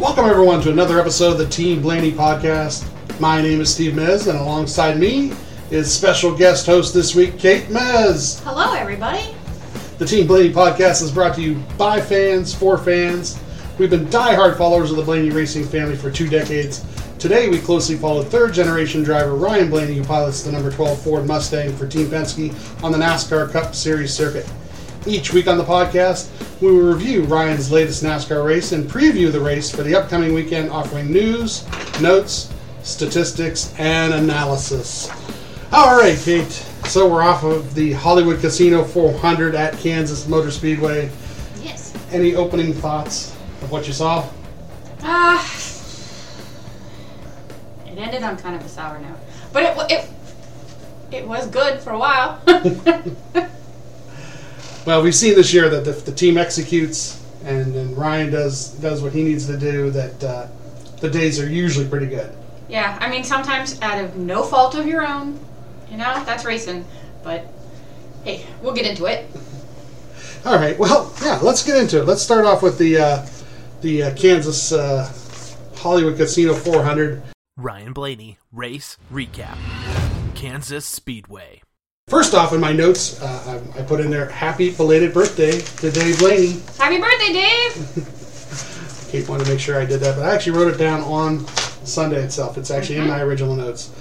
Welcome, everyone, to another episode of the Team Blaney podcast. My name is Steve Mez, and alongside me is special guest host this week, Kate Mez. Hello, everybody. The Team Blaney podcast is brought to you by fans, for fans. We've been die-hard followers of the Blaney racing family for two decades. Today, we closely follow third generation driver Ryan Blaney, who pilots the number 12 Ford Mustang for Team Penske on the NASCAR Cup Series circuit. Each week on the podcast, we will review Ryan's latest NASCAR race and preview the race for the upcoming weekend, offering news, notes, statistics, and analysis. All right, Kate. So we're off of the Hollywood Casino 400 at Kansas Motor Speedway. Yes. Any opening thoughts of what you saw? Ah. it ended on kind of a sour note, but it it it was good for a while. Well, we've seen this year that if the team executes and, and Ryan does does what he needs to do, that uh, the days are usually pretty good. yeah, I mean sometimes out of no fault of your own, you know that's racing. But hey, we'll get into it. All right. Well, yeah. Let's get into it. Let's start off with the uh, the uh, Kansas uh, Hollywood Casino 400. Ryan Blaney, race recap. Kansas Speedway. First off, in my notes, uh, I, I put in there "Happy belated birthday to Dave Blaney." Happy birthday, Dave! Kate wanted to make sure I did that, but I actually wrote it down on Sunday itself. It's actually in my original notes.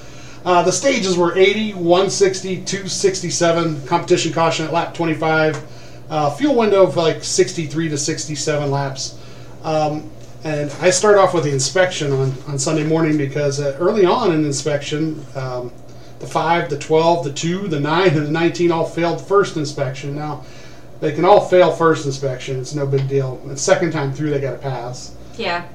Uh, the stages were 80, 160, 267, competition caution at lap 25, uh, fuel window of like 63 to 67 laps. Um, and I start off with the inspection on, on Sunday morning because uh, early on in inspection, um, the 5, the 12, the 2, the 9, and the 19 all failed first inspection. Now, they can all fail first inspection. It's no big deal. The second time through, they got to pass. Yeah,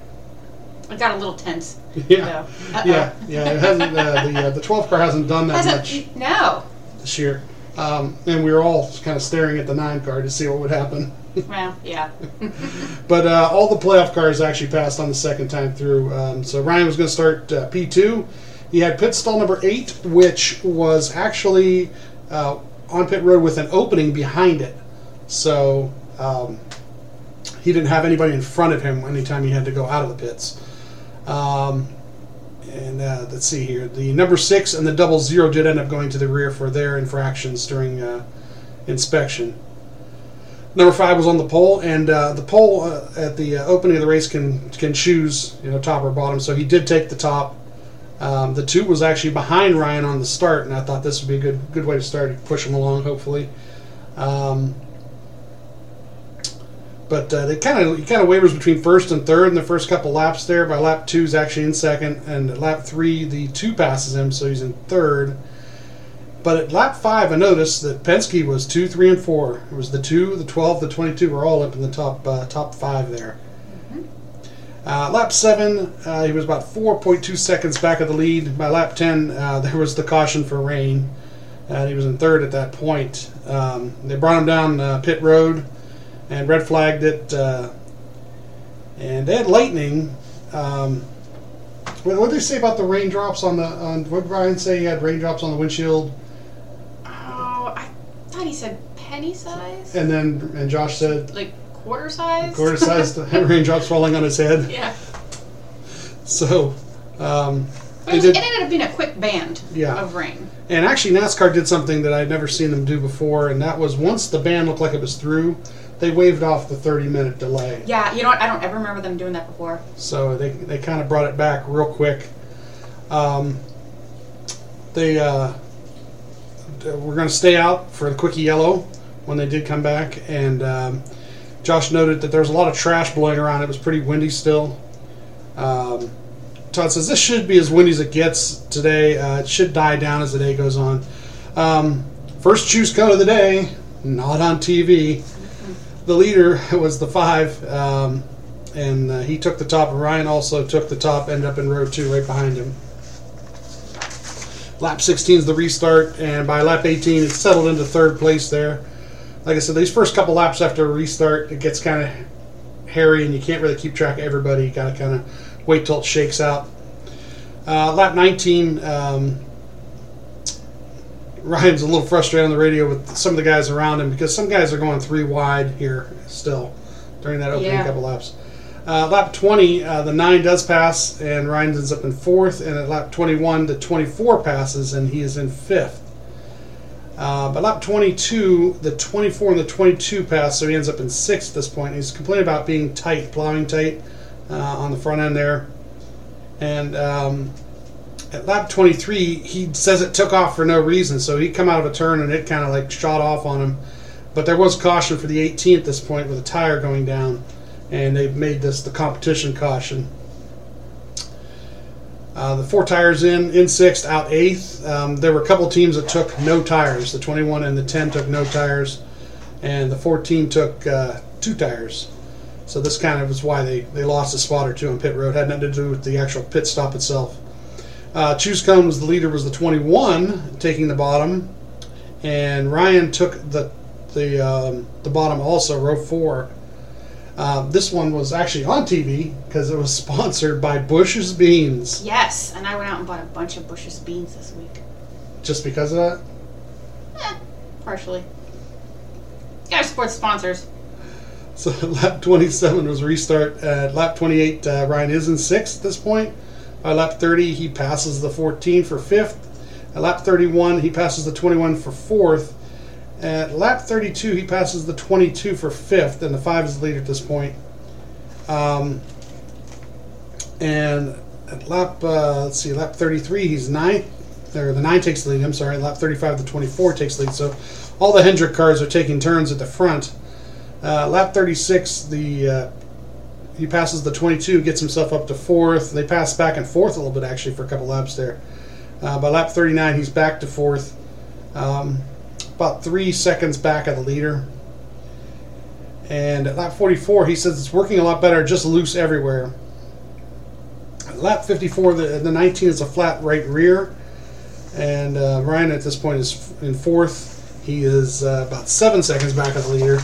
I got a little tense. Yeah, yeah, yeah. It hasn't uh, the uh, the 12 car hasn't done that Hasn't- much no. this year, um, and we were all kind of staring at the nine car to see what would happen. Well, yeah. But uh, all the playoff cars actually passed on the second time through. Um, so Ryan was going to start uh, P2. He had pit stall number eight, which was actually uh, on pit road with an opening behind it. So um, he didn't have anybody in front of him anytime he had to go out of the pits. Um, and uh, let's see here. The number six and the double zero did end up going to the rear for their infractions during uh, inspection. Number five was on the pole, and uh, the pole uh, at the uh, opening of the race can can choose you know top or bottom. So he did take the top. Um, the two was actually behind Ryan on the start, and I thought this would be a good good way to start, to push him along, hopefully. Um, but uh, they kind of kind of wavers between first and third in the first couple laps there. By lap two, is actually in second, and lap three, the two passes him, so he's in third. But at lap five, I noticed that Penske was two, three, and four. It was the two, the twelve, the twenty-two were all up in the top uh, top five there. Uh, lap seven, uh, he was about four point two seconds back of the lead. By lap ten, uh, there was the caution for rain, and he was in third at that point. Um, they brought him down uh, pit road and red flagged it. Uh, and they had lightning. Um, what what did they say about the raindrops on the? On what did Ryan say? He had raindrops on the windshield. Oh, I thought he said penny size? And then, and Josh said, Like quarter size? quarter sized raindrops falling on his head. Yeah. So, um, it, was, did, it ended up being a quick band Yeah. of rain. and actually NASCAR did something that I'd never seen them do before, and that was once the band looked like it was through, they waved off the 30 minute delay. Yeah, you know what? I don't ever remember them doing that before. So they, they kind of brought it back real quick. Um, they uh, were going to stay out for the quickie yellow when they did come back, and um, Josh noted that there was a lot of trash blowing around. It was pretty windy still. Um, Todd says this should be as windy as it gets today. Uh, it should die down as the day goes on. Um, first choose cone of the day, not on TV. The leader was the five, um, and uh, he took the top. Ryan also took the top, ended up in row two right behind him. Lap 16 is the restart, and by lap 18, it settled into third place there. Like I said, these first couple laps after a restart, it gets kind of hairy, and you can't really keep track of everybody. You got to kind of wait till it shakes out. Uh, lap 19, um, Ryan's a little frustrated on the radio with some of the guys around him because some guys are going three wide here still during that opening Yeah. couple laps. Uh, lap 20, uh, the 9 does pass, and Ryan ends up in fourth. And at lap 21, the 24 passes, and he is in fifth. Uh, but lap 22, the 24 and the 22 pass, so he ends up in sixth at this point. He's complaining about being tight, plowing tight uh, on the front end there. And um, at lap 23, he says it took off for no reason, so he come out of a turn and it kind of like shot off on him. But there was caution for the 18 at this point with a tire going down, and they've made this the competition caution. Uh, the four tires in, in sixth, out eighth. Um, there were a couple teams that took no tires. The 21 and the 10 took no tires, and the 14 took uh, two tires. So this kind of was why they, they lost a spot or two on pit road. Had nothing to do with the actual pit stop itself. Uh, Choose comes the leader, was the 21, taking the bottom, and Ryan took the the um, the bottom also, row four. Uh, this one was actually on TV because it was sponsored by Bush's Beans. Yes, and I went out and bought a bunch of Bush's beans this week. Just because of that? Eh, partially. Gotta support sponsors. So lap 27 was restart. At lap 28, uh, Ryan is in sixth at this point. By lap 30, he passes the 14 for fifth. At lap 31, he passes the 21 for fourth. At lap 32, he passes the 22 for fifth, and the five is the leader at this point. Um, and at lap, uh, let's see, lap 33, he's ninth. Or the nine takes the lead. I'm sorry. Lap 35, the 24 takes the lead. So all the Hendrick cars are taking turns at the front. Uh, lap 36, the uh, he passes the 22, gets himself up to fourth. They pass back and forth a little bit actually for a couple laps there. Uh, by lap 39, he's back to fourth, um, about three seconds back of the leader. And at lap 44, he says it's working a lot better, just loose everywhere. At lap 54, the, the 19 is a flat right rear. And uh, Ryan at this point is in fourth. He is uh, about seven seconds back of the leader.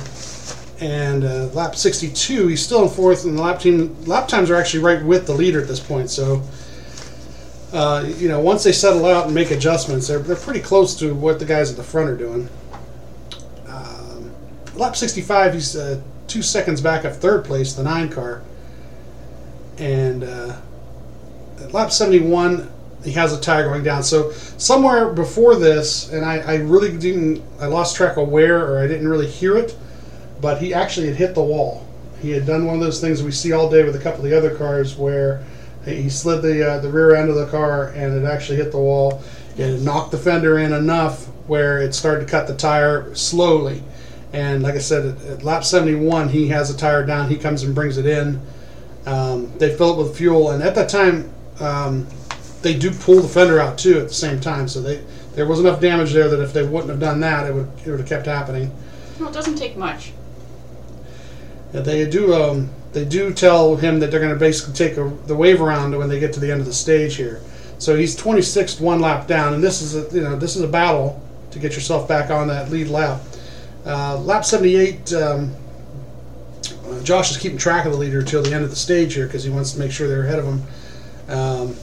And uh, lap 62, he's still in fourth, and the lap team lap times are actually right with the leader at this point. So, uh, you know, once they settle out and make adjustments, they're, they're pretty close to what the guys at the front are doing. Um, lap 65, he's uh, two seconds back of third place, the nine car. And uh, lap 71, he has a tire going down. So somewhere before this, and I, I really didn't, I lost track of where, or I didn't really hear it, but he actually had hit the wall. He had done one of those things we see all day with a couple of the other cars where he slid the uh, the rear end of the car and it actually hit the wall. It knocked the fender in enough where it started to cut the tire slowly. And like I said, at, at lap 71, he has a tire down. He comes and brings it in. Um, they fill it with fuel, and at that time, um, they do pull the fender out too at the same time. So they there was enough damage there that if they wouldn't have done that, it would it would have kept happening. Well, it doesn't take much. They do um, they do tell him that they're going to basically take a, the wave around when they get to the end of the stage here. So he's 26th, one lap down, and this is a you know this is a battle to get yourself back on that lead lap. Uh, lap 78. Um, Josh is keeping track of the leader until the end of the stage here because he wants to make sure they're ahead of him. Um,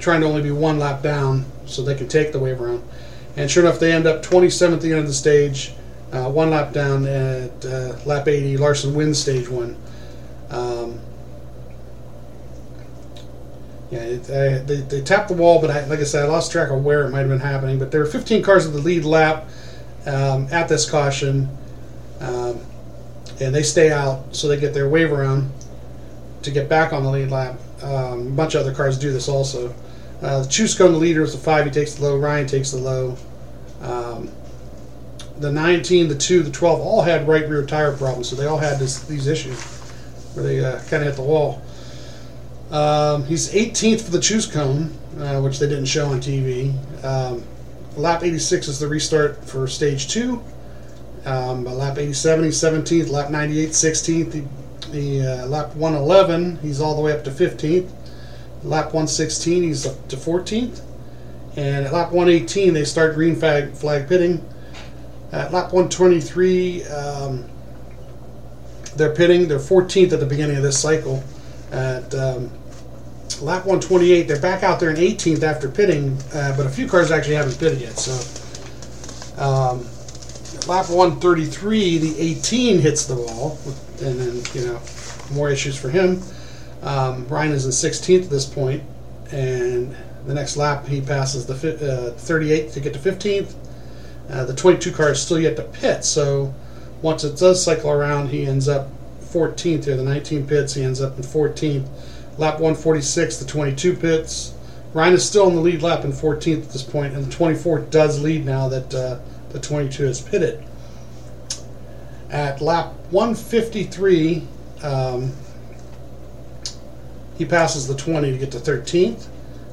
trying to only be one lap down so they can take the wave around. And sure enough, they end up 27th at the end of the stage, uh, one lap down at uh, lap 80. Larson wins stage one. Um, yeah, it, I, they, they tapped the wall, but I, like I said, I lost track of where it might have been happening. But there were 15 cars at the lead lap um, at this caution, um, and they stay out so they get their wave around to get back on the lead lap. Um, a bunch of other cars do this also. Uh, Choose cone, the leader, is the five. He takes the low. Ryan takes the low. Um, the 19, the 2, the 12 all had right rear tire problems, so they all had this, these issues where they uh, kind of hit the wall. Um, he's 18th for the choose cone, uh, which they didn't show on TV. Um, lap 86 is the restart for stage two. Um, by lap 87, he's 17th. Lap 98, 16th. The, the uh, lap 111, he's all the way up to 15th. Lap 116, he's up to 14th. And at lap 118, they start green flag, flag pitting. At lap 123, um, they're pitting. They're 14th at the beginning of this cycle. At um, lap 128, they're back out there in 18th after pitting, uh, but a few cars actually haven't pitted yet. So, um, lap 133, the 18 hits the wall, and then you know more issues for him. Um, Ryan is in 16th at this point, and the next lap he passes the fi- uh, 38 to get to 15th. Uh, the 22 car is still yet to pit, so once it does cycle around, he ends up 14th here. The 19 pits, he ends up in 14th. Lap 146, the 22 pits. Ryan is still in the lead lap in 14th at this point, and the 24 does lead now that uh, the 22 is pitted. At lap 153, um, he passes the 20 to get to 13th,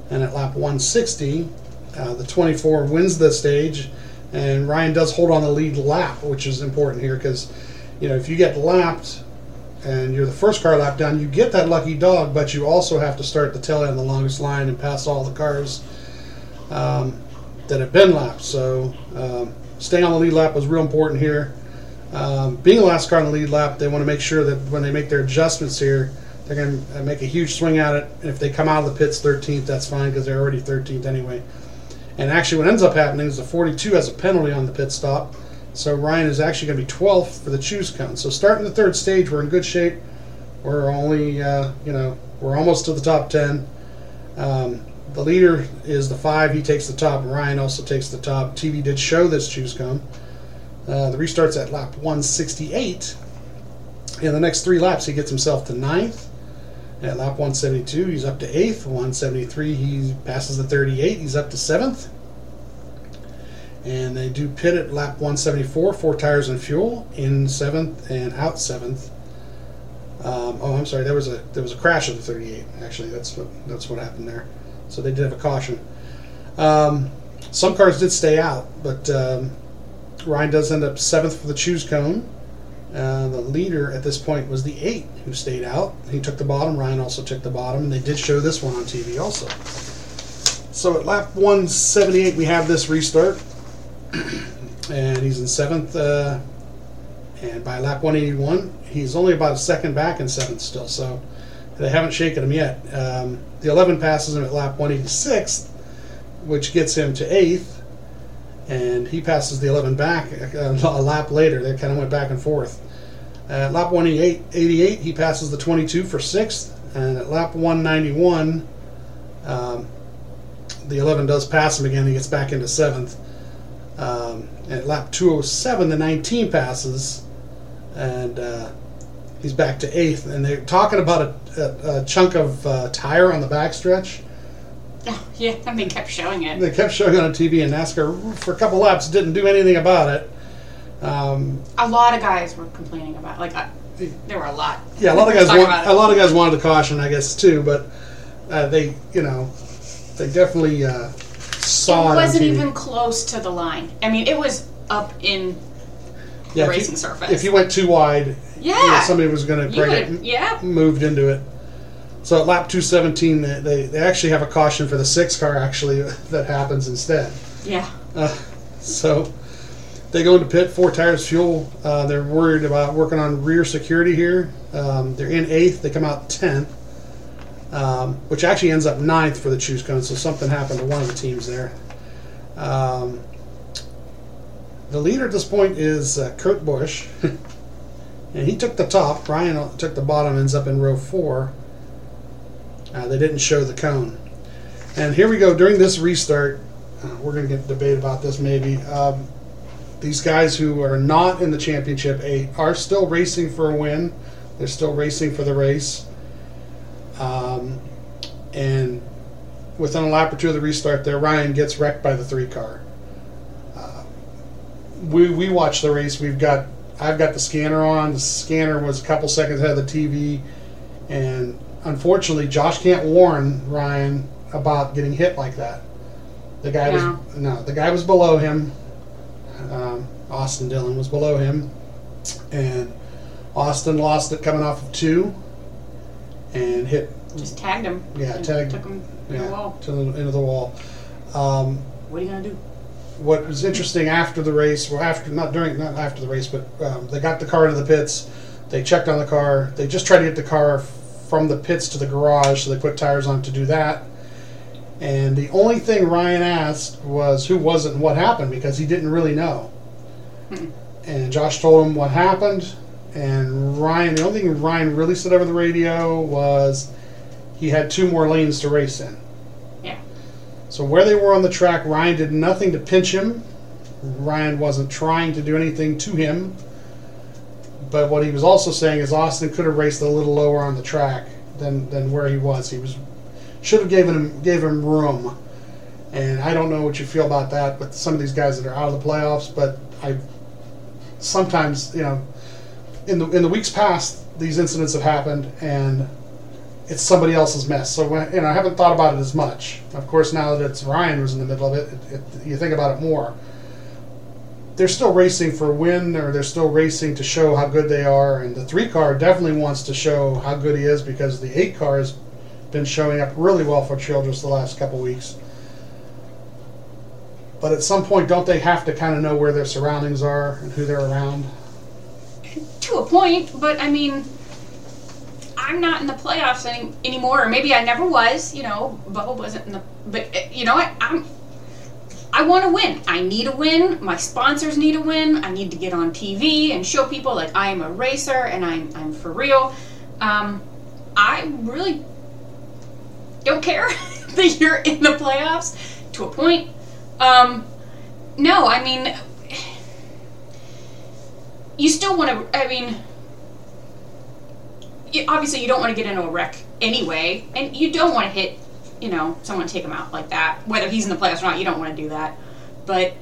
and at lap 160, uh, the 24 wins the stage, and Ryan does hold on the lead lap, which is important here because, you know, if you get lapped and you're the first car lap down, you get that lucky dog, but you also have to start the tail end the longest line and pass all the cars um, that have been lapped. So um, staying on the lead lap was real important here. Um, being the last car on the lead lap, they want to make sure that when they make their adjustments here, they're going to make a huge swing at it. And if they come out of the pits 13th, that's fine because they're already 13th anyway. And actually, what ends up happening is the 42 has a penalty on the pit stop. So Ryan is actually going to be 12th for the choose cone. So starting the third stage, we're in good shape. We're only, uh, you know, we're almost to the top 10. Um, the leader is the five. He takes the top. Ryan also takes the top. TV did show this choose cone. Uh, the restart's at lap 168. In the next three laps, he gets himself to ninth. At lap 172, he's up to eighth. 173, he passes the 38. He's up to seventh. And they do pit at lap 174, four tires and fuel, in seventh and out seventh. Um, oh, I'm sorry. There was a there was a crash of the 38. Actually, that's what that's what happened there. So they did have a caution. Um, some cars did stay out, but um, Ryan does end up seventh for the choose cone. Uh, the leader at this point was the eight who stayed out. He took the bottom. Ryan also took the bottom, and they did show this one on TV also. So at lap 178, we have this restart, and he's in seventh. Uh, and by lap 181, he's only about a second back in seventh still. So they haven't shaken him yet. Um, the 11 passes him at lap 186, which gets him to eighth and he passes the 11 back a, a lap later. They kind of went back and forth. At lap 188, he passes the 22 for sixth, and at lap 191, um, the 11 does pass him again. He gets back into seventh. Um, at lap 207, the 19 passes, and uh, he's back to eighth. And they're talking about a, a, a chunk of uh, tire on the backstretch. Oh, yeah, and they kept showing it. They kept showing it on TV, and NASCAR for a couple laps didn't do anything about it. Um, A lot of guys were complaining about like I, there were a lot. yeah, a lot of guys want, a lot of guys wanted to caution, I guess, too. But uh, they, you know, they definitely uh, saw It it. wasn't TV. even close to the line. I mean, it was up in yeah, if racing you, surface. If you went too wide, you know, Yeah. somebody was going to break it, yeah, moved into it. So at lap 217, they, they, they actually have a caution for the six car actually that happens instead. yeah. Uh, so they go into pit, four tires, fuel. Uh, they're worried about working on rear security here. Um, they're in eighth. They come out tenth, um, which actually ends up ninth for the choose cone. So something happened to one of the teams there. Um, the leader at this point is uh, Kurt Busch, and he took the top. Ryan took the bottom. Ends up in row four. Uh, they didn't show the cone. And here we go. During this restart, uh, we're going to get debate about this maybe. Um, these guys who are not in the championship eight are still racing for a win. They're still racing for the race. Um, and within a lap or two of the restart, there Ryan gets wrecked by the three car. Uh, we we watch the race. We've got I've got the scanner on. The scanner was a couple seconds ahead of the TV, and unfortunately, Josh can't warn Ryan about getting hit like that. The guy No. was no, the guy was below him. Um, Austin Dillon was below him, and Austin lost it coming off of two, and hit Just tagged him. Yeah, tagged- Took him to yeah, the wall. to the into the wall. Um, What are you gonna do? what was interesting after the race, well, after not during, not after the race, but um, they got the car into the pits. They checked on the car. They just tried to get the car from the pits to the garage, so they put tires on to do that. And the only thing Ryan asked was who was it and what happened because he didn't really know. Hmm. And Josh told him what happened, and Ryan. The only thing Ryan really said over the radio was he had two more lanes to race in. Yeah. So where they were on the track, Ryan did nothing to pinch him. Ryan wasn't trying to do anything to him. But what he was also saying is Austin could have raced a little lower on the track than, than where he was. He was should have given him gave him room. And I don't know what you feel about that with some of these guys that are out of the playoffs, but I sometimes you know in the in the weeks past these incidents have happened and it's somebody else's mess. So when, you know I haven't thought about it as much. Of course, now that it's Ryan who's in the middle of it, it, it you think about it more. They're still racing for a win, or they're still racing to show how good they are. And the three car definitely wants to show how good he is because the eight car has been showing up really well for Childress the last couple weeks. But at some point, don't they have to kind of know where their surroundings are and who they're around? To a point, but I mean, I'm not in the playoffs any, anymore, or maybe I never was. You know, Bubba wasn't in the. But uh, you know what? I'm. I want to win. I need a win. My sponsors need a win. I need to get on TV and show people like I am a racer and I'm I'm for real. Um, I really don't care that you're in the playoffs to a point. Um, no, I mean, you still want to. I mean, obviously you don't want to get into a wreck anyway, and you don't want to hit, you know, someone take him out like that. Whether he's in the playoffs or not, you don't want to do that. But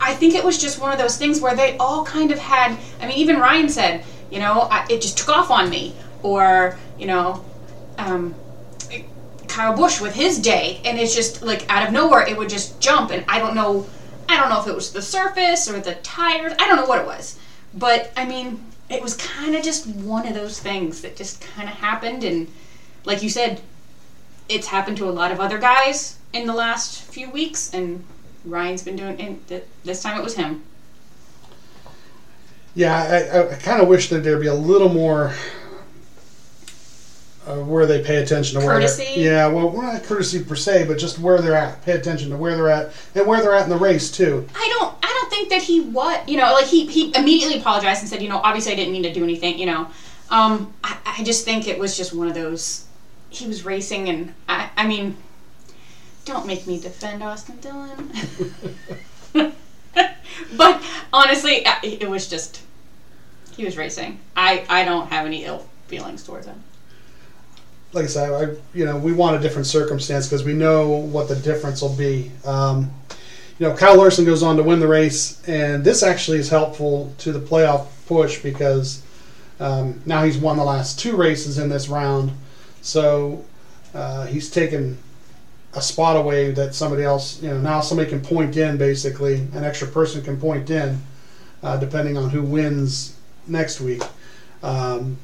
I think it was just one of those things where they all kind of had. I mean, even Ryan said, you know, I, it just took off on me, or you know, um, Kyle Busch with his day, and it's just like out of nowhere it would just jump, and I don't know, I don't know if it was the surface or the tires, I don't know what it was, but I mean, it was kind of just one of those things that just kind of happened, and like you said, it's happened to a lot of other guys in the last few weeks, and Ryan's been doing, and th- this time it was him. Yeah, I, I kind of wish that there'd be a little more uh, where they pay attention to where Courtesy? they're yeah well not courtesy per se but just where they're at. Pay attention to where they're at and where they're at in the race too. I don't I don't think that he what you know like he he immediately apologized and said you know obviously I didn't mean to do anything you know. Um I, I just think it was just one of those he was racing and I I mean don't make me defend Austin Dillon. But honestly it was just he was racing. I I don't have any ill feelings towards him like I said I you know we want a different circumstance because we know what the difference will be. Um, you know Kyle Larson goes on to win the race and this actually is helpful to the playoff push because um, now he's won the last two races in this round. So uh, he's taken a spot away that somebody else, you know, now somebody can point in basically, an extra person can point in, uh, depending on who wins next week. Um,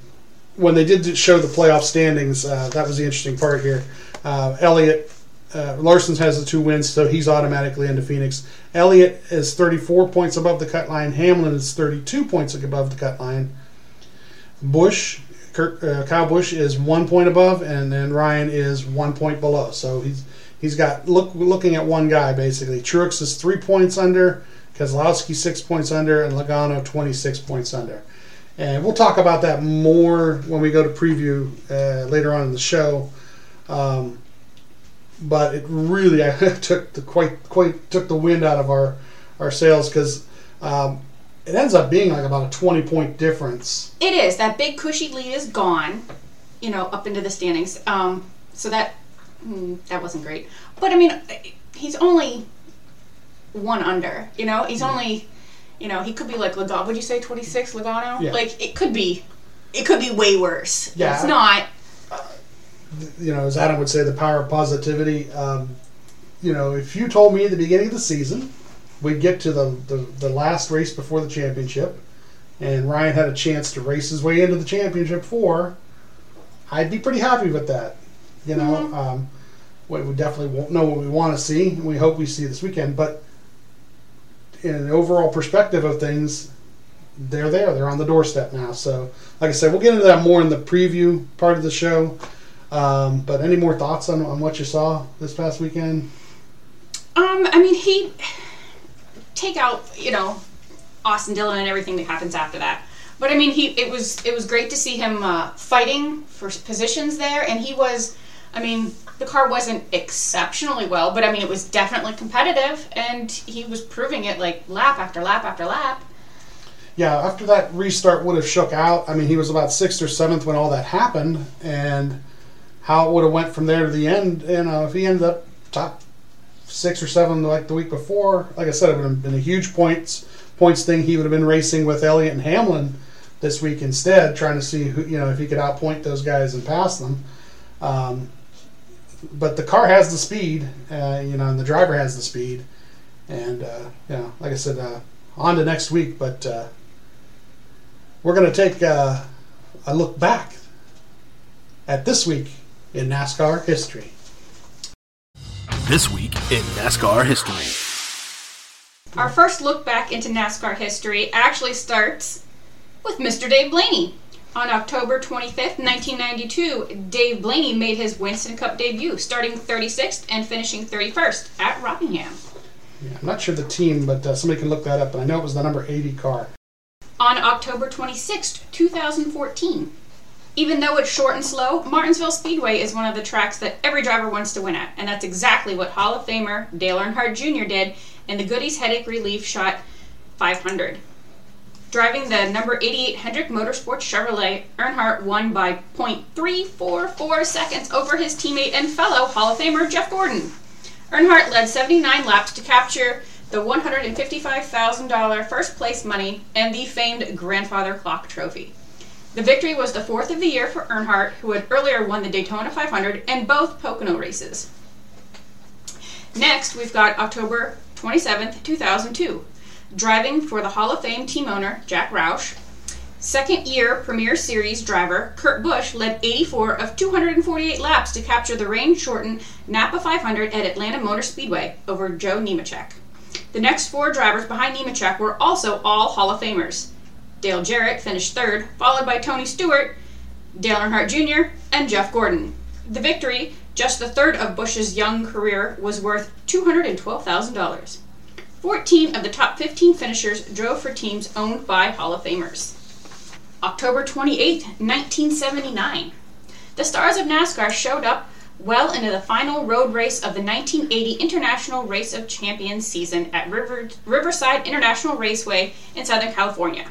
when they did show the playoff standings, uh, that was the interesting part here. Uh, Elliott, uh, Larson's has the two wins, so he's automatically into Phoenix. Elliott is 34 points above the cut line. Hamlin is 32 points above the cut line. Busch, Kurt, uh, Kyle Busch is one point above, and then Ryan is one point below. So he's he's got look looking at one guy basically. Truex is three points under, Keselowski six points under, and Logano 26 points under. And we'll talk about that more when we go to preview uh, later on in the show. Um, but it really I took the quite quite took the wind out of our our sails because um, it ends up being like about a 20 point difference. It is. That big cushy lead is gone, you know, up into the standings. Um, so that hmm, that wasn't great. But I mean, he's only one under. You know, he's only, you know, he could be like Logano. Would you say twenty six Logano? Yeah. Like it could be, it could be way worse. Yeah. It's not. you know, as Adam would say, the power of positivity. Um, you know, if you told me at the beginning of the season we'd get to the, the, the last race before the championship and Ryan had a chance to race his way into the championship four, I'd be pretty happy with that. You know, um, we, we definitely won't know what we want to see. and We hope we see this weekend, but in an overall perspective of things, they're there. They're on the doorstep now. So, like I said, we'll get into that more in the preview part of the show. Um, but any more thoughts on, on what you saw this past weekend? Um, I mean, he take out you know Austin Dillon and everything that happens after that. But I mean, he it was it was great to see him uh, fighting for positions there, and he was. I mean, the car wasn't exceptionally well, but I mean, it was definitely competitive, and he was proving it like lap after lap after lap. Yeah, after that restart would have shook out. I mean, he was about sixth or seventh when all that happened, and how it would have went from there to the end. You know, if he ended up top six or seven like the week before, like I said, it would have been a huge points points thing. He would have been racing with Elliott and Hamlin this week instead, trying to see who you know if he could outpoint those guys and pass them. Um, but the car has the speed, uh, you know, and the driver has the speed, and uh, you know, like I said, uh, on to next week. But uh, we're going to take uh, a look back at this week in NASCAR history. This week in NASCAR history. Our first look back into NASCAR history actually starts with Mr. Dave Blaney. On October 25th, 1992, Dave Blaney made his Winston Cup debut, starting 36th and finishing 31st at Rockingham. Yeah, I'm not sure the team, but uh, somebody can look that up. But I know it was the number 80 car. On October 26th, 2014, even though it's short and slow, Martinsville Speedway is one of the tracks that every driver wants to win at, and that's exactly what Hall of Famer Dale Earnhardt Jr. did in the Goody's Headache Relief Shot 500. Driving the number 88 Hendrick Motorsports Chevrolet, Earnhardt won by 0.344 seconds over his teammate and fellow Hall of Famer Jeff Gordon. Earnhardt led 79 laps to capture the $155,000 first place money and the famed Grandfather Clock Trophy. The victory was the fourth of the year for Earnhardt, who had earlier won the Daytona 500 and both Pocono races. Next, we've got October 27th, 2002. Driving for the Hall of Fame team owner, Jack Roush, second year Premier Series driver Kurt Busch led 84 of 248 laps to capture the rain shortened Napa 500 at Atlanta Motor Speedway over Joe Nemechek. The next four drivers behind Nemechek were also all Hall of Famers. Dale Jarrett finished third, followed by Tony Stewart, Dale Earnhardt Jr., and Jeff Gordon. The victory, just the third of Busch's young career, was worth $212,000. 14 of the top 15 finishers drove for teams owned by Hall of Famers. October 28, 1979. The stars of NASCAR showed up well into the final road race of the 1980 International Race of Champions season at River, Riverside International Raceway in Southern California.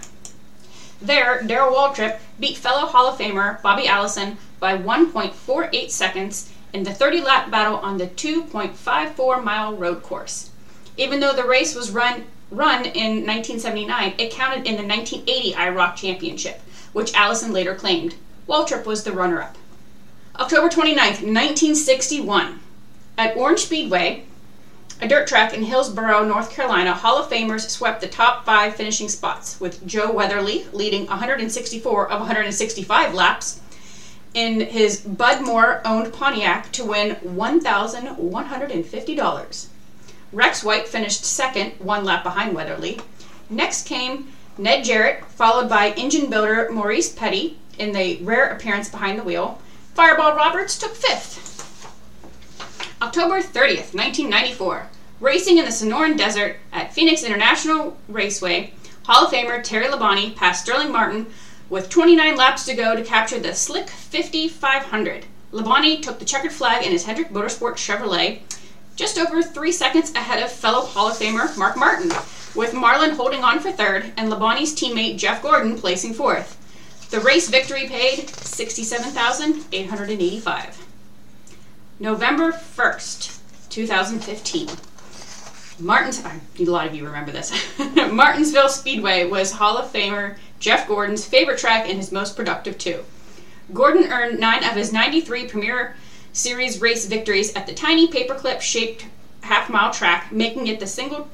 There, Darrell Waltrip beat fellow Hall of Famer Bobby Allison by 1.48 seconds in the 30 lap battle on the 2.54 mile road course. Even though the race was run run in 1979, it counted in the 1980 IROC Championship, which Allison later claimed. Waltrip was the runner-up. October 29, 1961, at Orange Speedway, a dirt track in Hillsborough, North Carolina, Hall of Famers swept the top five finishing spots, with Joe Weatherly leading 164 of 165 laps in his Bud Moore owned Pontiac to win $1,150. Rex White finished second, one lap behind Weatherly. Next came Ned Jarrett, followed by engine builder Maurice Petty in the rare appearance behind the wheel. Fireball Roberts took fifth. October 30th, 1994. Racing in the Sonoran Desert at Phoenix International Raceway, Hall of Famer Terry Labonte passed Sterling Marlin with 29 laps to go to capture the Slick 50 500. Labonte took the checkered flag in his Hendrick Motorsport Chevrolet, just over three seconds ahead of fellow Hall of Famer Mark Martin, with Marlin holding on for third and Labonte's teammate Jeff Gordon placing fourth. The race victory paid 67885 November 1st, 2015. Martins, a lot of you remember this. Martinsville Speedway was Hall of Famer Jeff Gordon's favorite track and his most productive too. Gordon earned nine of his 93 Premier Series race victories at the tiny paperclip shaped half mile track, making it the single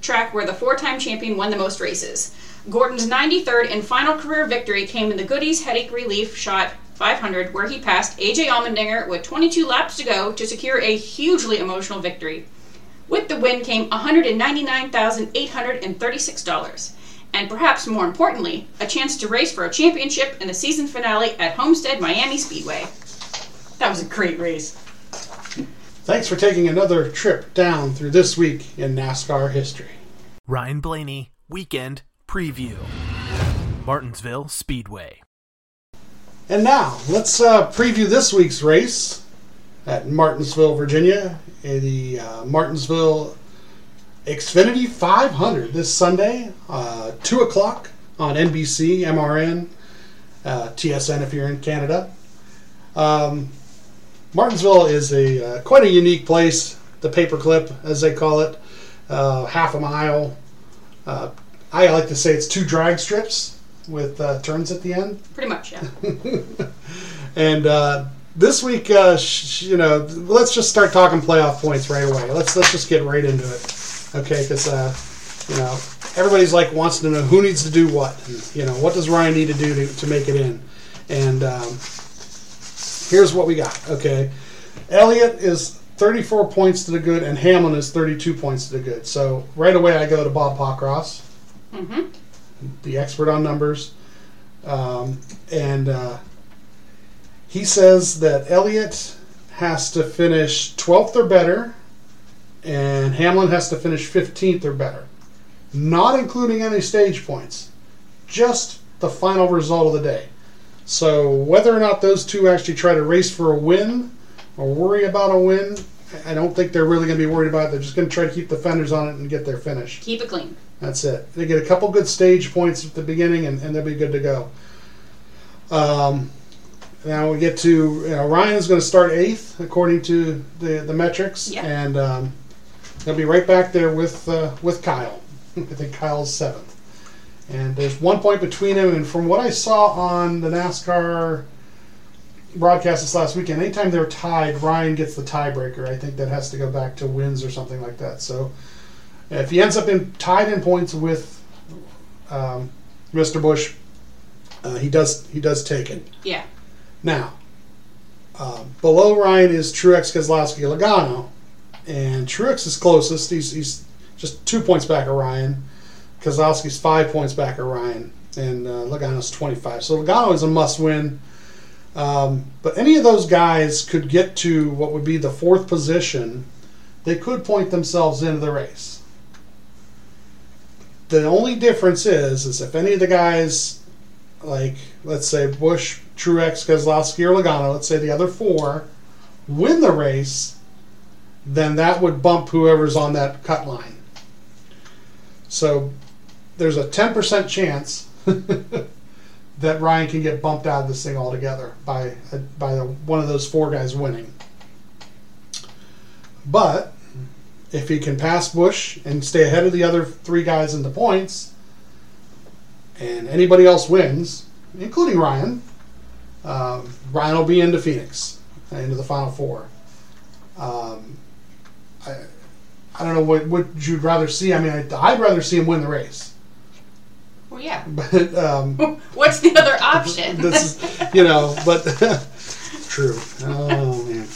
track where the four time champion won the most races. Gordon's 93rd and final career victory came in the Goody's Headache Relief Shot 500, where he passed AJ Allmendinger with 22 laps to go to secure a hugely emotional victory. With the win came $199,836, and perhaps more importantly, a chance to race for a championship in the season finale at Homestead Miami Speedway. That was a great race. Thanks for taking another trip down through this week in NASCAR history. Ryan Blaney, Weekend Preview. Martinsville Speedway. And now, let's uh, preview this week's race at Martinsville, Virginia, in the uh, Martinsville Xfinity 500 this Sunday, uh, 2 o'clock on NBC, MRN, uh, TSN if you're in Canada. Um, Martinsville is a uh, quite a unique place, the paperclip, as they call it, uh, half a mile. Uh, I like to say it's two drag strips with uh, turns at the end. Pretty much, yeah. And uh, this week, uh, sh- you know, let's just start talking playoff points right away. Let's let's just get right into it, okay? Because uh, you know, everybody's like wants to know who needs to do what. And, you know, what does Ryan need to do to, to make it in? And um, here's what we got. Okay, Elliott is 34 points to the good, and Hamlin is 32 points to the good. So right away, I go to Bob Pockrass, hmm the expert on numbers, um, and. Uh, he says that Elliott has to finish 12th or better, and Hamlin has to finish 15th or better, not including any stage points, just the final result of the day. So whether or not those two actually try to race for a win or worry about a win, I don't think they're really going to be worried about it. They're just going to try to keep the fenders on it and get their finish. Keep it clean. That's it. They get a couple good stage points at the beginning, and, and they'll be good to go. Um, now we get to you know, Ryan's going to start eighth according to the the metrics, Yeah. and um, he'll be right back there with uh, with Kyle. I think Kyle's seventh, and there's one point between them. And from what I saw on the NASCAR broadcast this last weekend, anytime they're tied, Ryan gets the tiebreaker. I think that has to go back to wins or something like that. So if he ends up in tied in points with um, Mr. Busch, uh, he does he does take it. Yeah. Now, uh, below Ryan is Truex Keselowski Logano, and Truex is closest. He's he's just two points back of Ryan. Keselowski's five points back of Ryan, and uh, Logano's twenty five. So Logano is a must win. Um, but any of those guys could get to what would be the fourth position. They could point themselves into the race. The only difference is, is if any of the guys, like let's say Busch, Truex, Keselowski, or Logano, let's say the other four, win the race, then that would bump whoever's on that cut line. So there's a 10% chance that Ryan can get bumped out of this thing altogether by by one of those four guys winning. But if he can pass Busch and stay ahead of the other three guys in the points, and anybody else wins, including Ryan, um, Ryan will be into Phoenix, uh, into the Final Four. Um, I, I don't know what what you'd rather see. I mean, I'd, I'd rather see him win the race, Well, yeah. but um, What's the other option? this is, you know, but true. Oh man,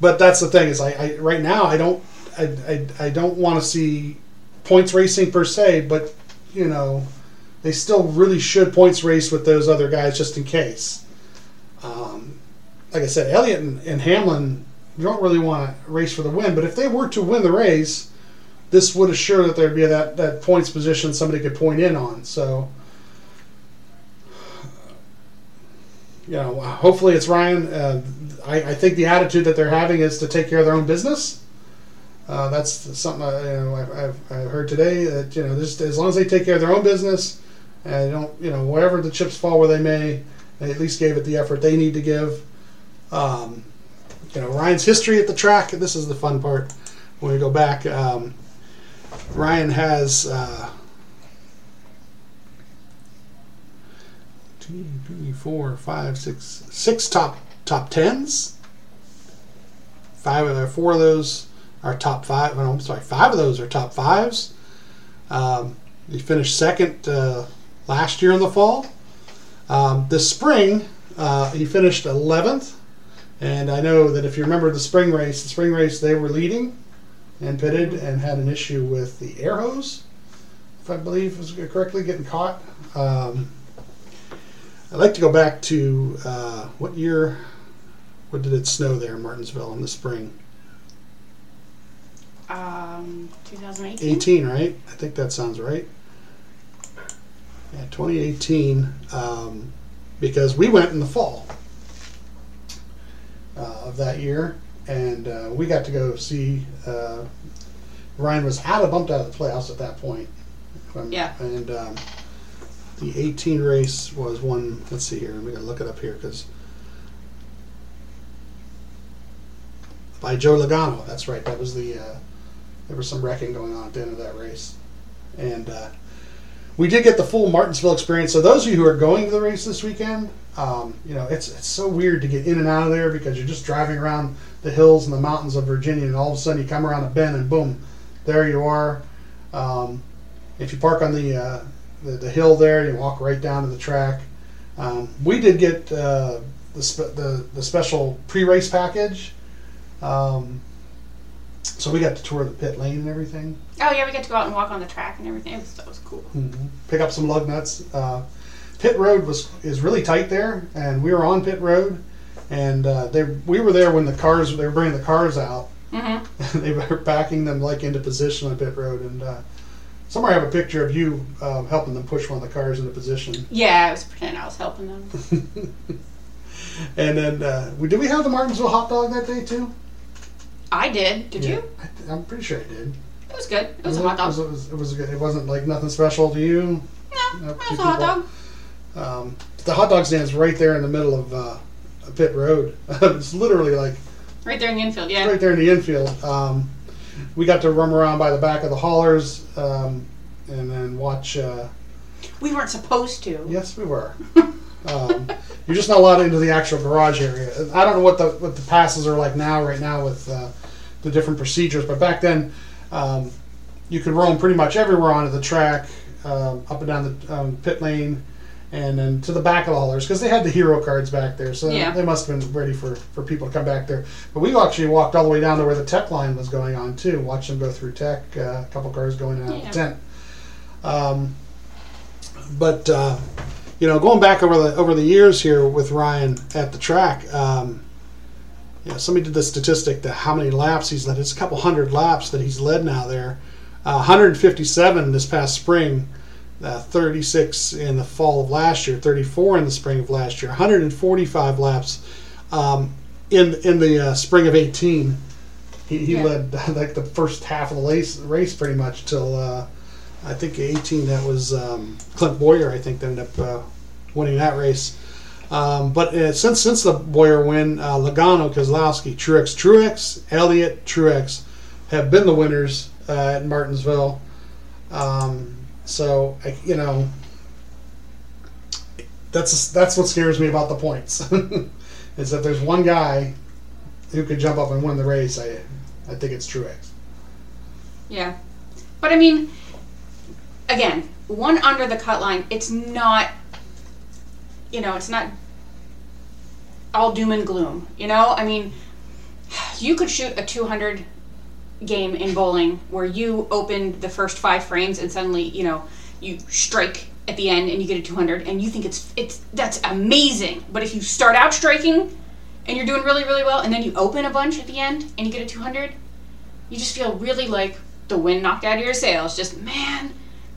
but that's the thing is, I, I right now I don't, I, I, I don't want to see points racing per se, but you know, they still really should points race with those other guys just in case. Um, like I said, Elliott and, and Hamlin you don't really want to race for the win, but if they were to win the race, this would assure that there'd be that, that points position somebody could point in on. So, you know, hopefully it's Ryan. Uh, I, I think the attitude that they're having is to take care of their own business. Uh, that's something I, you know I've, I've heard today that you know just as long as they take care of their own business and don't you know wherever the chips fall where they may, they at least gave it the effort they need to give. Um, you know Ryan's history at the track. This is the fun part when we go back. Um, Ryan has uh, two, three, four, five, six, six top top tens. Five of four of those are top five. No, I'm sorry, five of those are top fives. Um, he finished second uh, last year in the fall. Um, this spring, uh, he finished 11th. And I know that if you remember the spring race, the spring race they were leading and pitted and had an issue with the air hose, if I believe was correctly getting caught. Um, I'd like to go back to uh, what year? What did it snow there in Martinsville in the spring? Um, 2018. 18, right? I think that sounds right. Yeah, 2018, um, because we went in the fall uh, of that year, and uh, we got to go see. Uh, Ryan was out of bumped out of the playoffs at that point. Yeah. And um, the 18 race was one. Let's see here. I'm gonna look it up here because by Joey Logano. That's right. That was the. Uh, there was some wrecking going on at the end of that race, and uh, we did get the full Martinsville experience. So those of you who are going to the race this weekend, um, you know it's it's so weird to get in and out of there because you're just driving around the hills and the mountains of Virginia, and all of a sudden you come around a bend and boom, there you are. Um, if you park on the, uh, the the hill there, you walk right down to the track. Um, we did get uh, the, spe- the the special pre-race package. Um, so we got to tour the pit lane and everything. Oh yeah, we got to go out and walk on the track and everything. It was, that was cool. Pick up some lug nuts. Uh, pit road was is really tight there, and we were on pit road, and uh, they we were there when the cars they were bringing the cars out. Mm-hmm. they were backing them like into position on pit road, and uh, somewhere I have a picture of you uh, helping them push one of the cars into position. Yeah, I was pretending I was helping them. And then uh, we did we have the Martinsville hot dog that day too? I did. Did you? I, I'm pretty sure I did. It was good. It was a hot It dog. was, it was, it was good. It wasn't like nothing special to you. No, it was a hot dog. Um, the hot dog stand's right there in the middle of uh, pit road. it's literally like Right there in the infield. Yeah. right there in the infield. Um, we got to roam around by the back of the haulers um, and then watch. Uh, We weren't supposed to. yes, we were. um, you're just not allowed into the actual garage area. I don't know what the what the passes are like now, right now with uh, the different procedures, but back then um, you could roam pretty much everywhere onto the track, um, up and down the um, pit lane, and then to the back of the haulers because they had the hero cards back there, so Yeah. they must have been ready for, for people to come back there. But we actually walked all the way down to where the tech line was going on too. Watched them go through tech, uh, a couple cars going out of the tent. Um, but uh, you know, going back over the over the years here with Ryan at the track, um, you know, somebody did the statistic that how many laps he's led. It's a couple hundred laps that he's led now there. Uh, 157 this past spring, uh, 36 in the fall of last year, 34 in the spring of last year, 145 laps um, in in the uh, spring of 18. He, he Yeah. led like the first half of the race, race pretty much till uh, I think 18. That was um, Clint Bowyer. I think that ended up uh, winning that race. Um, but uh, since since the Bowyer win, uh, Logano, Keselowski, Truex, Truex, Elliott, Truex have been the winners uh, at Martinsville. Um, so I, you know, that's that's what scares me about the points. is that there's one guy who could jump up and win the race. I I think it's Truex. Yeah. But I mean, again, one under the cut line, it's not, you know, it's not all doom and gloom. You know, I mean, you could shoot a 200 game in bowling where you opened the first five frames and suddenly, you know, you strike at the end and you get a 200 and you think it's it's that's amazing. But if you start out striking and you're doing really really well and then you open a bunch at the end and you get a 200, you just feel really like the wind knocked out of your sails. Just man,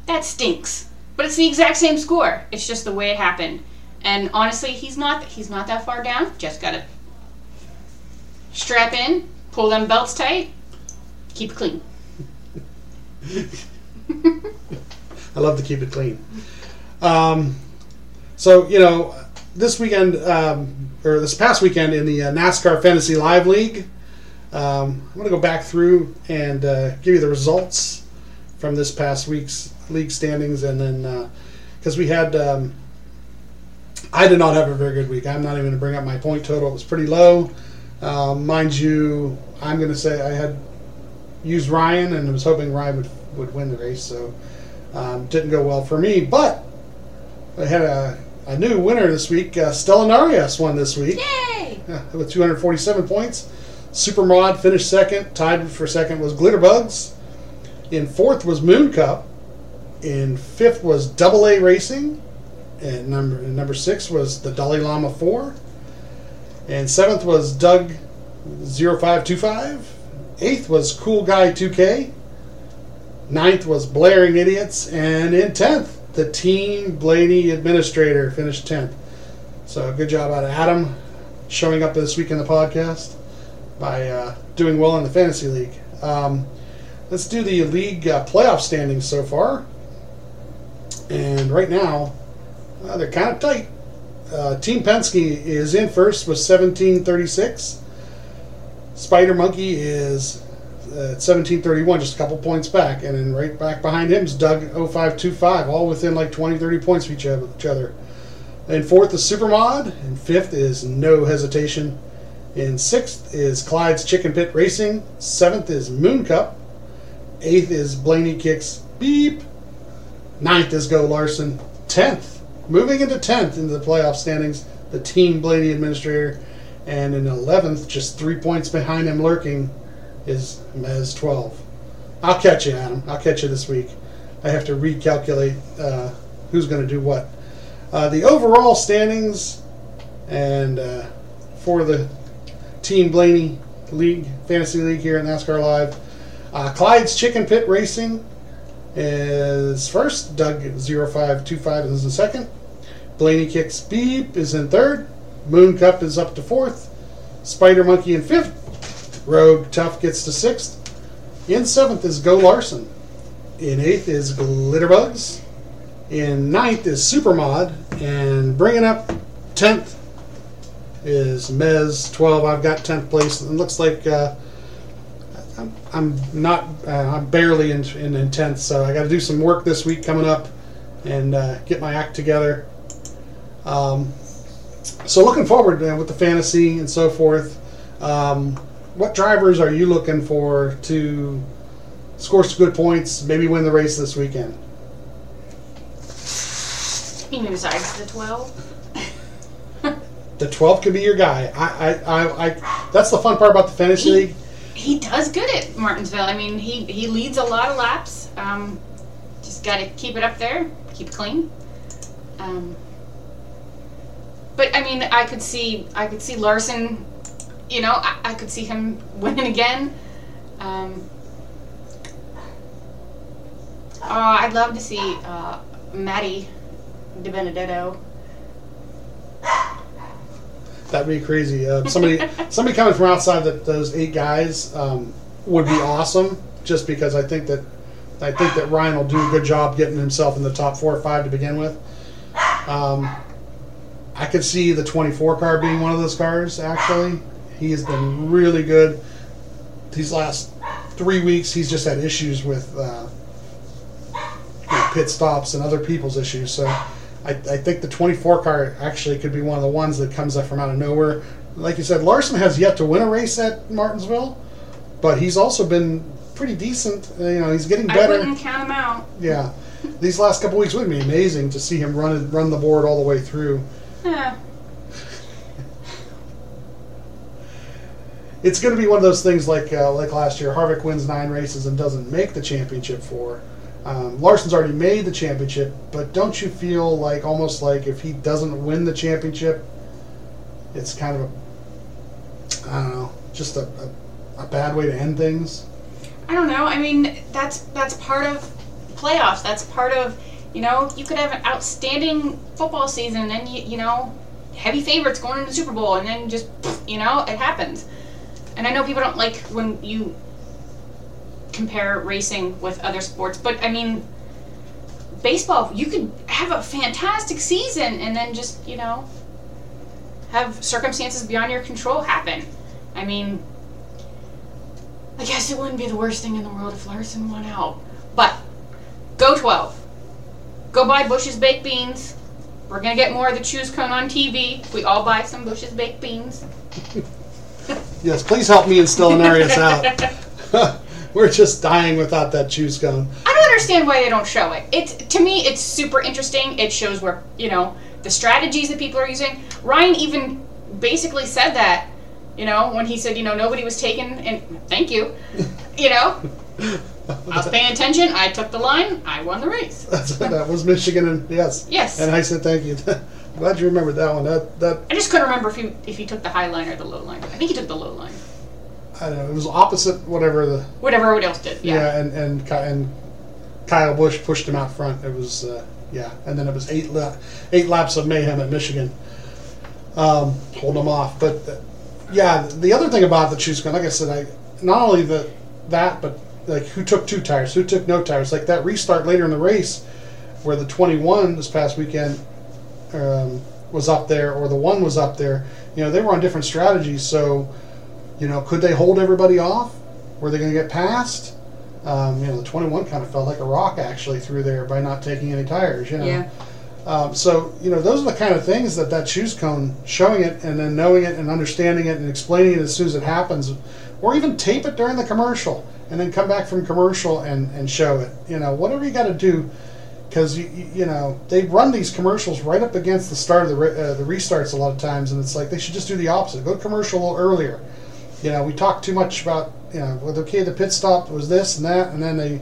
that stinks. But it's the exact same score. It's just the way it happened. And honestly, he's not he's not that far down. Just gotta strap in, pull them belts tight, keep it clean. I love to keep it clean. Um, so you know, this weekend um, or this past weekend in the uh, NASCAR Fantasy Live League, um, I'm going to go back through and uh, give you the results from this past week's league standings, and then because we had, um, I did not have a very good week. I'm not even going to bring up my point total; it was pretty low. Um, mind you, I'm going to say I had used Ryan and was hoping Ryan would would win the race, so. Um, didn't go well for me, but I had a, a new winner this week. Uh, Stella Narias won this week Yay! yeah, with 247 points. Supermod finished second. Tied for second was Glitterbugs. In fourth was Moon Cup. In fifth was Double A Racing. And number number six was the Dalai Lama 4. And seventh was Doug 0525. Eighth was Cool Guy 2K. Ninth was Blaring Idiots. And in tenth, the Team Blaney Administrator finished 10th. So good job out of Adam showing up this week in the podcast by uh, doing well in the Fantasy League. Um, let's do the league uh, playoff standings so far. And right now, uh, they're kind of tight. Uh, Team Penske is in first with 1736. Spider Monkey is uh, at 1731, just a couple points back. And then right back behind him is Doug 0525, all within like 20, 30 points of each other. And fourth is Supermod. And fifth is No Hesitation. In sixth is Clyde's Chicken Pit Racing. Seventh is Moon Cup. Eighth is Blaney Kicks Beep. Ninth is Go Larson. Tenth, moving into tenth into the playoff standings, the Team Blaney Administrator. And in eleventh, just three points behind him, lurking, is Mez twelve. I'll catch you, Adam. I'll catch you this week. I have to recalculate uh, who's going to do what. Uh, the overall standings and uh, for the Team Blaney League, Fantasy League here in NASCAR Live. Uh, Clyde's Chicken Pit Racing is first. Doug 0525 is in second. Blaney Kicks Beep is in third. Moon Cup is up to fourth. Spider Monkey in fifth. Rogue Tough gets to sixth. In seventh is Go Larson. In eighth is Glitterbugs. In ninth is Supermod. And bringing up tenth is Mez 12. I've got 10th place. It looks like uh, I'm, I'm not, uh, I'm barely in, in, in 10th, so I got to do some work this week coming up and uh, get my act together. Um, so looking forward uh, with the fantasy and so forth. Um, what drivers are you looking for to score some good points, maybe win the race this weekend? You mean besides the 12? the 12 could be your guy. I, I, I, I, that's the fun part about the fantasy He- league. he does good at Martinsville. I mean, he he leads a lot of laps. Um, just got to keep it up there, keep it clean. Um, but I mean, I could see I could see Larson. You know, I, I could see him winning again. Um, uh, I'd love to see uh, Matty DiBenedetto. That'd be crazy. Uh, somebody, somebody coming from outside that those eight guys um, would be awesome. Just because I think that, I think that Ryan will do a good job getting himself in the top four or five to begin with. Um, I could see the 24 car being one of those cars. Actually, he has been really good. These last three weeks, he's just had issues with uh, pit stops and other people's issues. So I, I think the 24 car actually could be one of the ones that comes up from out of nowhere. Like you said, Larson has yet to win a race at Martinsville, but he's also been pretty decent. Uh, You know, he's getting better. I wouldn't count him out. Yeah, these last couple weeks would be amazing to see him run run the board all the way through. Eh, It's going to be one of those things like uh, like last year. Harvick wins nine races and doesn't make the championship four. Um, Larson's already made the championship, but don't you feel like almost like if he doesn't win the championship, it's kind of a I don't know, just a, a, a bad way to end things. I don't know. I mean, that's that's part of playoffs. That's part of you know you could have an outstanding football season, and then you you know heavy favorites going into the Super Bowl, and then just you know it happens. And I know people don't like when you compare racing with other sports, but I mean, baseball you could have a fantastic season, and then just you know have circumstances beyond your control happen. I mean, I guess it wouldn't be the worst thing in the world if Larson won out. But go 12. Go buy Bush's baked beans. We're gonna get more of the choose cone on TV. We all buy some Bush's baked beans. Yes, please help me instill and Stellanarius out. We're just dying without that choose cone. I don't understand why they don't show it. It's to me, it's super interesting. It shows where you know the strategies that people are using. Ryan even basically said that, you know, when he said, you know, nobody was taken, and thank you, you know, I was paying attention. I took the line. I won the race. That was Michigan, and yes, Yes. And I said thank you. Glad you remembered that one. That that I just couldn't remember if he if he took the high line or the low line. I think he took the low line. I don't know. It was opposite whatever the Whatever everyone else did. yeah, Yeah. and and and Kyle Busch pushed him out front. It was uh, yeah, and then it was eight la- eight laps of mayhem at Michigan, um, holding them off. But uh, yeah, the other thing about the choose cone, like I said, I not only the that, but like who took two tires, who took no tires, like that restart later in the race, where the 21 this past weekend um, was up there, or the one was up there. You know, they were on different strategies. So, you know, could they hold everybody off? Were they going to get past? Um, you know, the 21 kind of felt like a rock actually through there by not taking any tires. You know. Yeah. Um, so you know those are the kind of things that that choose cone showing it and then knowing it and understanding it and explaining it as soon as it happens, or even tape it during the commercial and then come back from commercial and, and show it. You know whatever you got to do, because you, you know they run these commercials right up against the start of the re- uh, the restarts a lot of times and it's like they should just do the opposite. Go commercial a little earlier. You know we talk too much about you know well okay the pit stop was this and that and then they.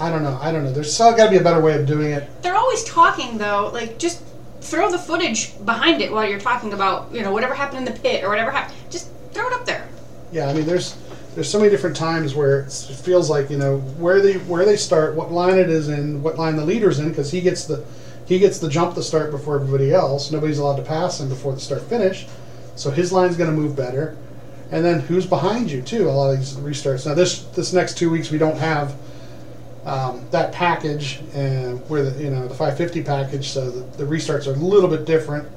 I don't know. I don't know. There's got to be a better way of doing it. They're always talking though. Like just throw the footage behind it while you're talking about you know whatever happened in the pit or whatever happened. Just throw it up there. Yeah, I mean, there's there's so many different times where it feels like you know where they where they start, what line it is in, what line the leader's in, because he gets the he gets the jump to start before everybody else. Nobody's allowed to pass him before the start finish, so his line's going to move better. And then who's behind you too? A lot of these restarts. Now this this next two weeks we don't have um, that package and where the you know the 550 package, so the, the restarts are a little bit different.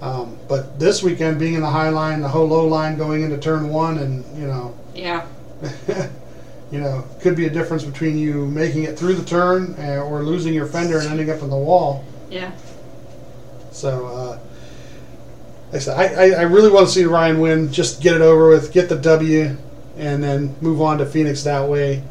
Um, but this weekend, being in the high line, the whole low line going into turn one, and you know, Yeah. you know, could be a difference between you making it through the turn uh, or losing your fender and ending up in the wall. Yeah. So, uh, like I said, I, I, I really want to see Ryan win. Just get it over with, get the W, and then move on to Phoenix that way.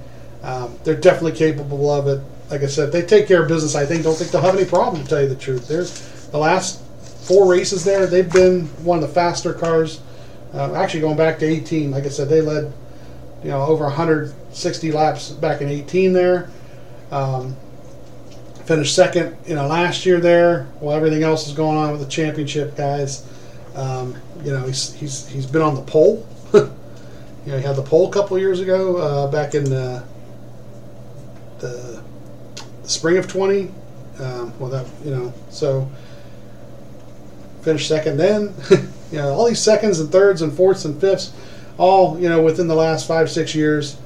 Um, they're definitely capable of it. Like I said, they take care of business. I think don't think they'll have any problem. To tell you the truth, there's the last four races there. They've been one of the faster cars. Uh, actually, going back to 18, like I said, they led you know over 160 laps back in 18 there. Um, finished second, you know, last year there. While everything else is going on with the championship guys, um, you know, he's he's he's been on the pole. you know, he had the pole a couple years ago, uh, back in the, the spring of 20. Um, well, that you know, so finished second then. you know, all these seconds and thirds and fourths and fifths, all you know, within the last five six years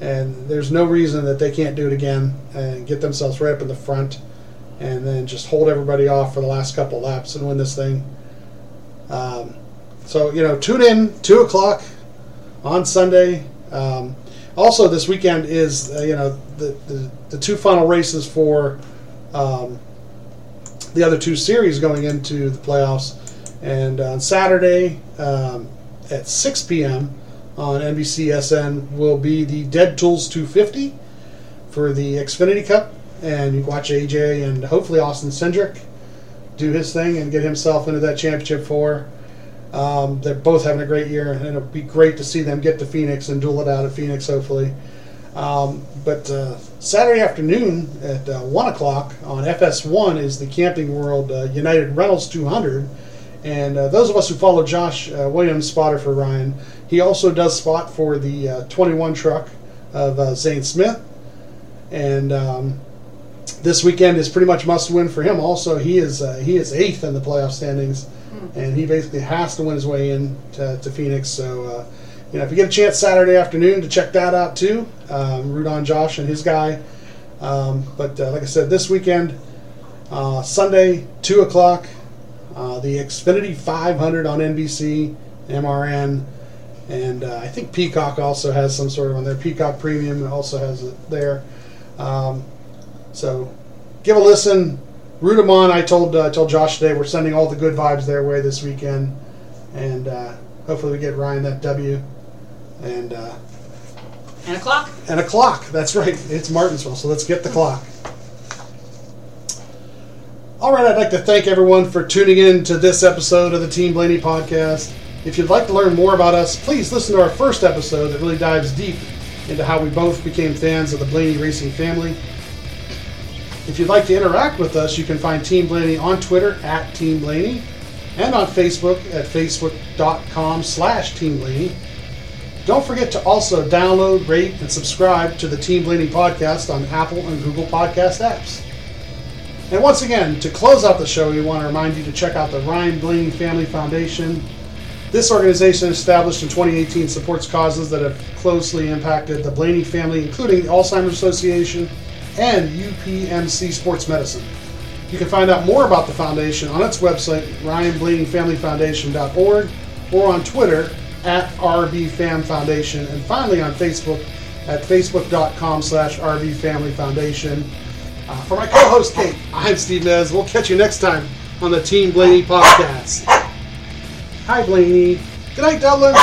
and there's no reason that they can't do it again and get themselves right up in the front and then just hold everybody off for the last couple laps and win this thing. Um, so, you know, tune in 2 o'clock on Sunday. Um, also, this weekend is, uh, you know, the, the, the two final races for um, the other two series going into the playoffs. And on Saturday um, at 6 p.m., on NBCSN will be the Dead Tools 250 for the Xfinity Cup, and you watch AJ and hopefully Austin Cindric do his thing and get himself into that championship four. Um, they're both having a great year, and it'll be great to see them get to Phoenix and duel it out at Phoenix, hopefully. Um, but uh, Saturday afternoon at uh, 1 o'clock on FS1 is the Camping World uh, United Rentals 200. And uh, those of us who follow Josh uh, Williams, spotter for Ryan, he also does spot for the uh, 21 truck of uh, Zane Smith. And um, this weekend is pretty much must win for him. Also, he is uh, he is eighth in the playoff standings, and he basically has to win his way in to, to Phoenix. So, uh, you know, if you get a chance Saturday afternoon to check that out too, um, root on Josh and his guy. Um, but uh, like I said, this weekend, uh, Sunday, two o'clock, uh, the Xfinity 500 on NBC, MRN, and uh, I think Peacock also has some sort of on there. Peacock Premium also has it there. Um, so give a listen, root them on. I told uh, I told Josh today we're sending all the good vibes their way this weekend, and uh, hopefully we get Ryan that W. And uh, And a clock. and a clock. That's right. It's Martinsville, so let's get the clock. All right, I'd like to thank everyone for tuning in to this episode of the Team Blaney podcast. If you'd like to learn more about us, please listen to our first episode that really dives deep into how we both became fans of the Blaney racing family. If you'd like to interact with us, you can find Team Blaney on Twitter at Team Blaney and on Facebook at facebook.com slash Team Blaney. Don't forget to also download, rate, and subscribe to the Team Blaney podcast on Apple and Google Podcast apps. And once again, to close out the show, we want to remind you to check out the Ryan Blaney Family Foundation. This organization, established in 2018, supports causes that have closely impacted the Blaney family, including the Alzheimer's Association and UPMC Sports Medicine. You can find out more about the foundation on its website, ryanblaneyfamilyfoundation.org, or on Twitter at rbfamfoundation, and finally on Facebook at facebook.com slash rbfamilyfoundation. Uh, for my co-host Kate, I'm Steve Nez. We'll catch you next time on the Team Blaney podcast. Hi, Blaney. Good night, Dublin.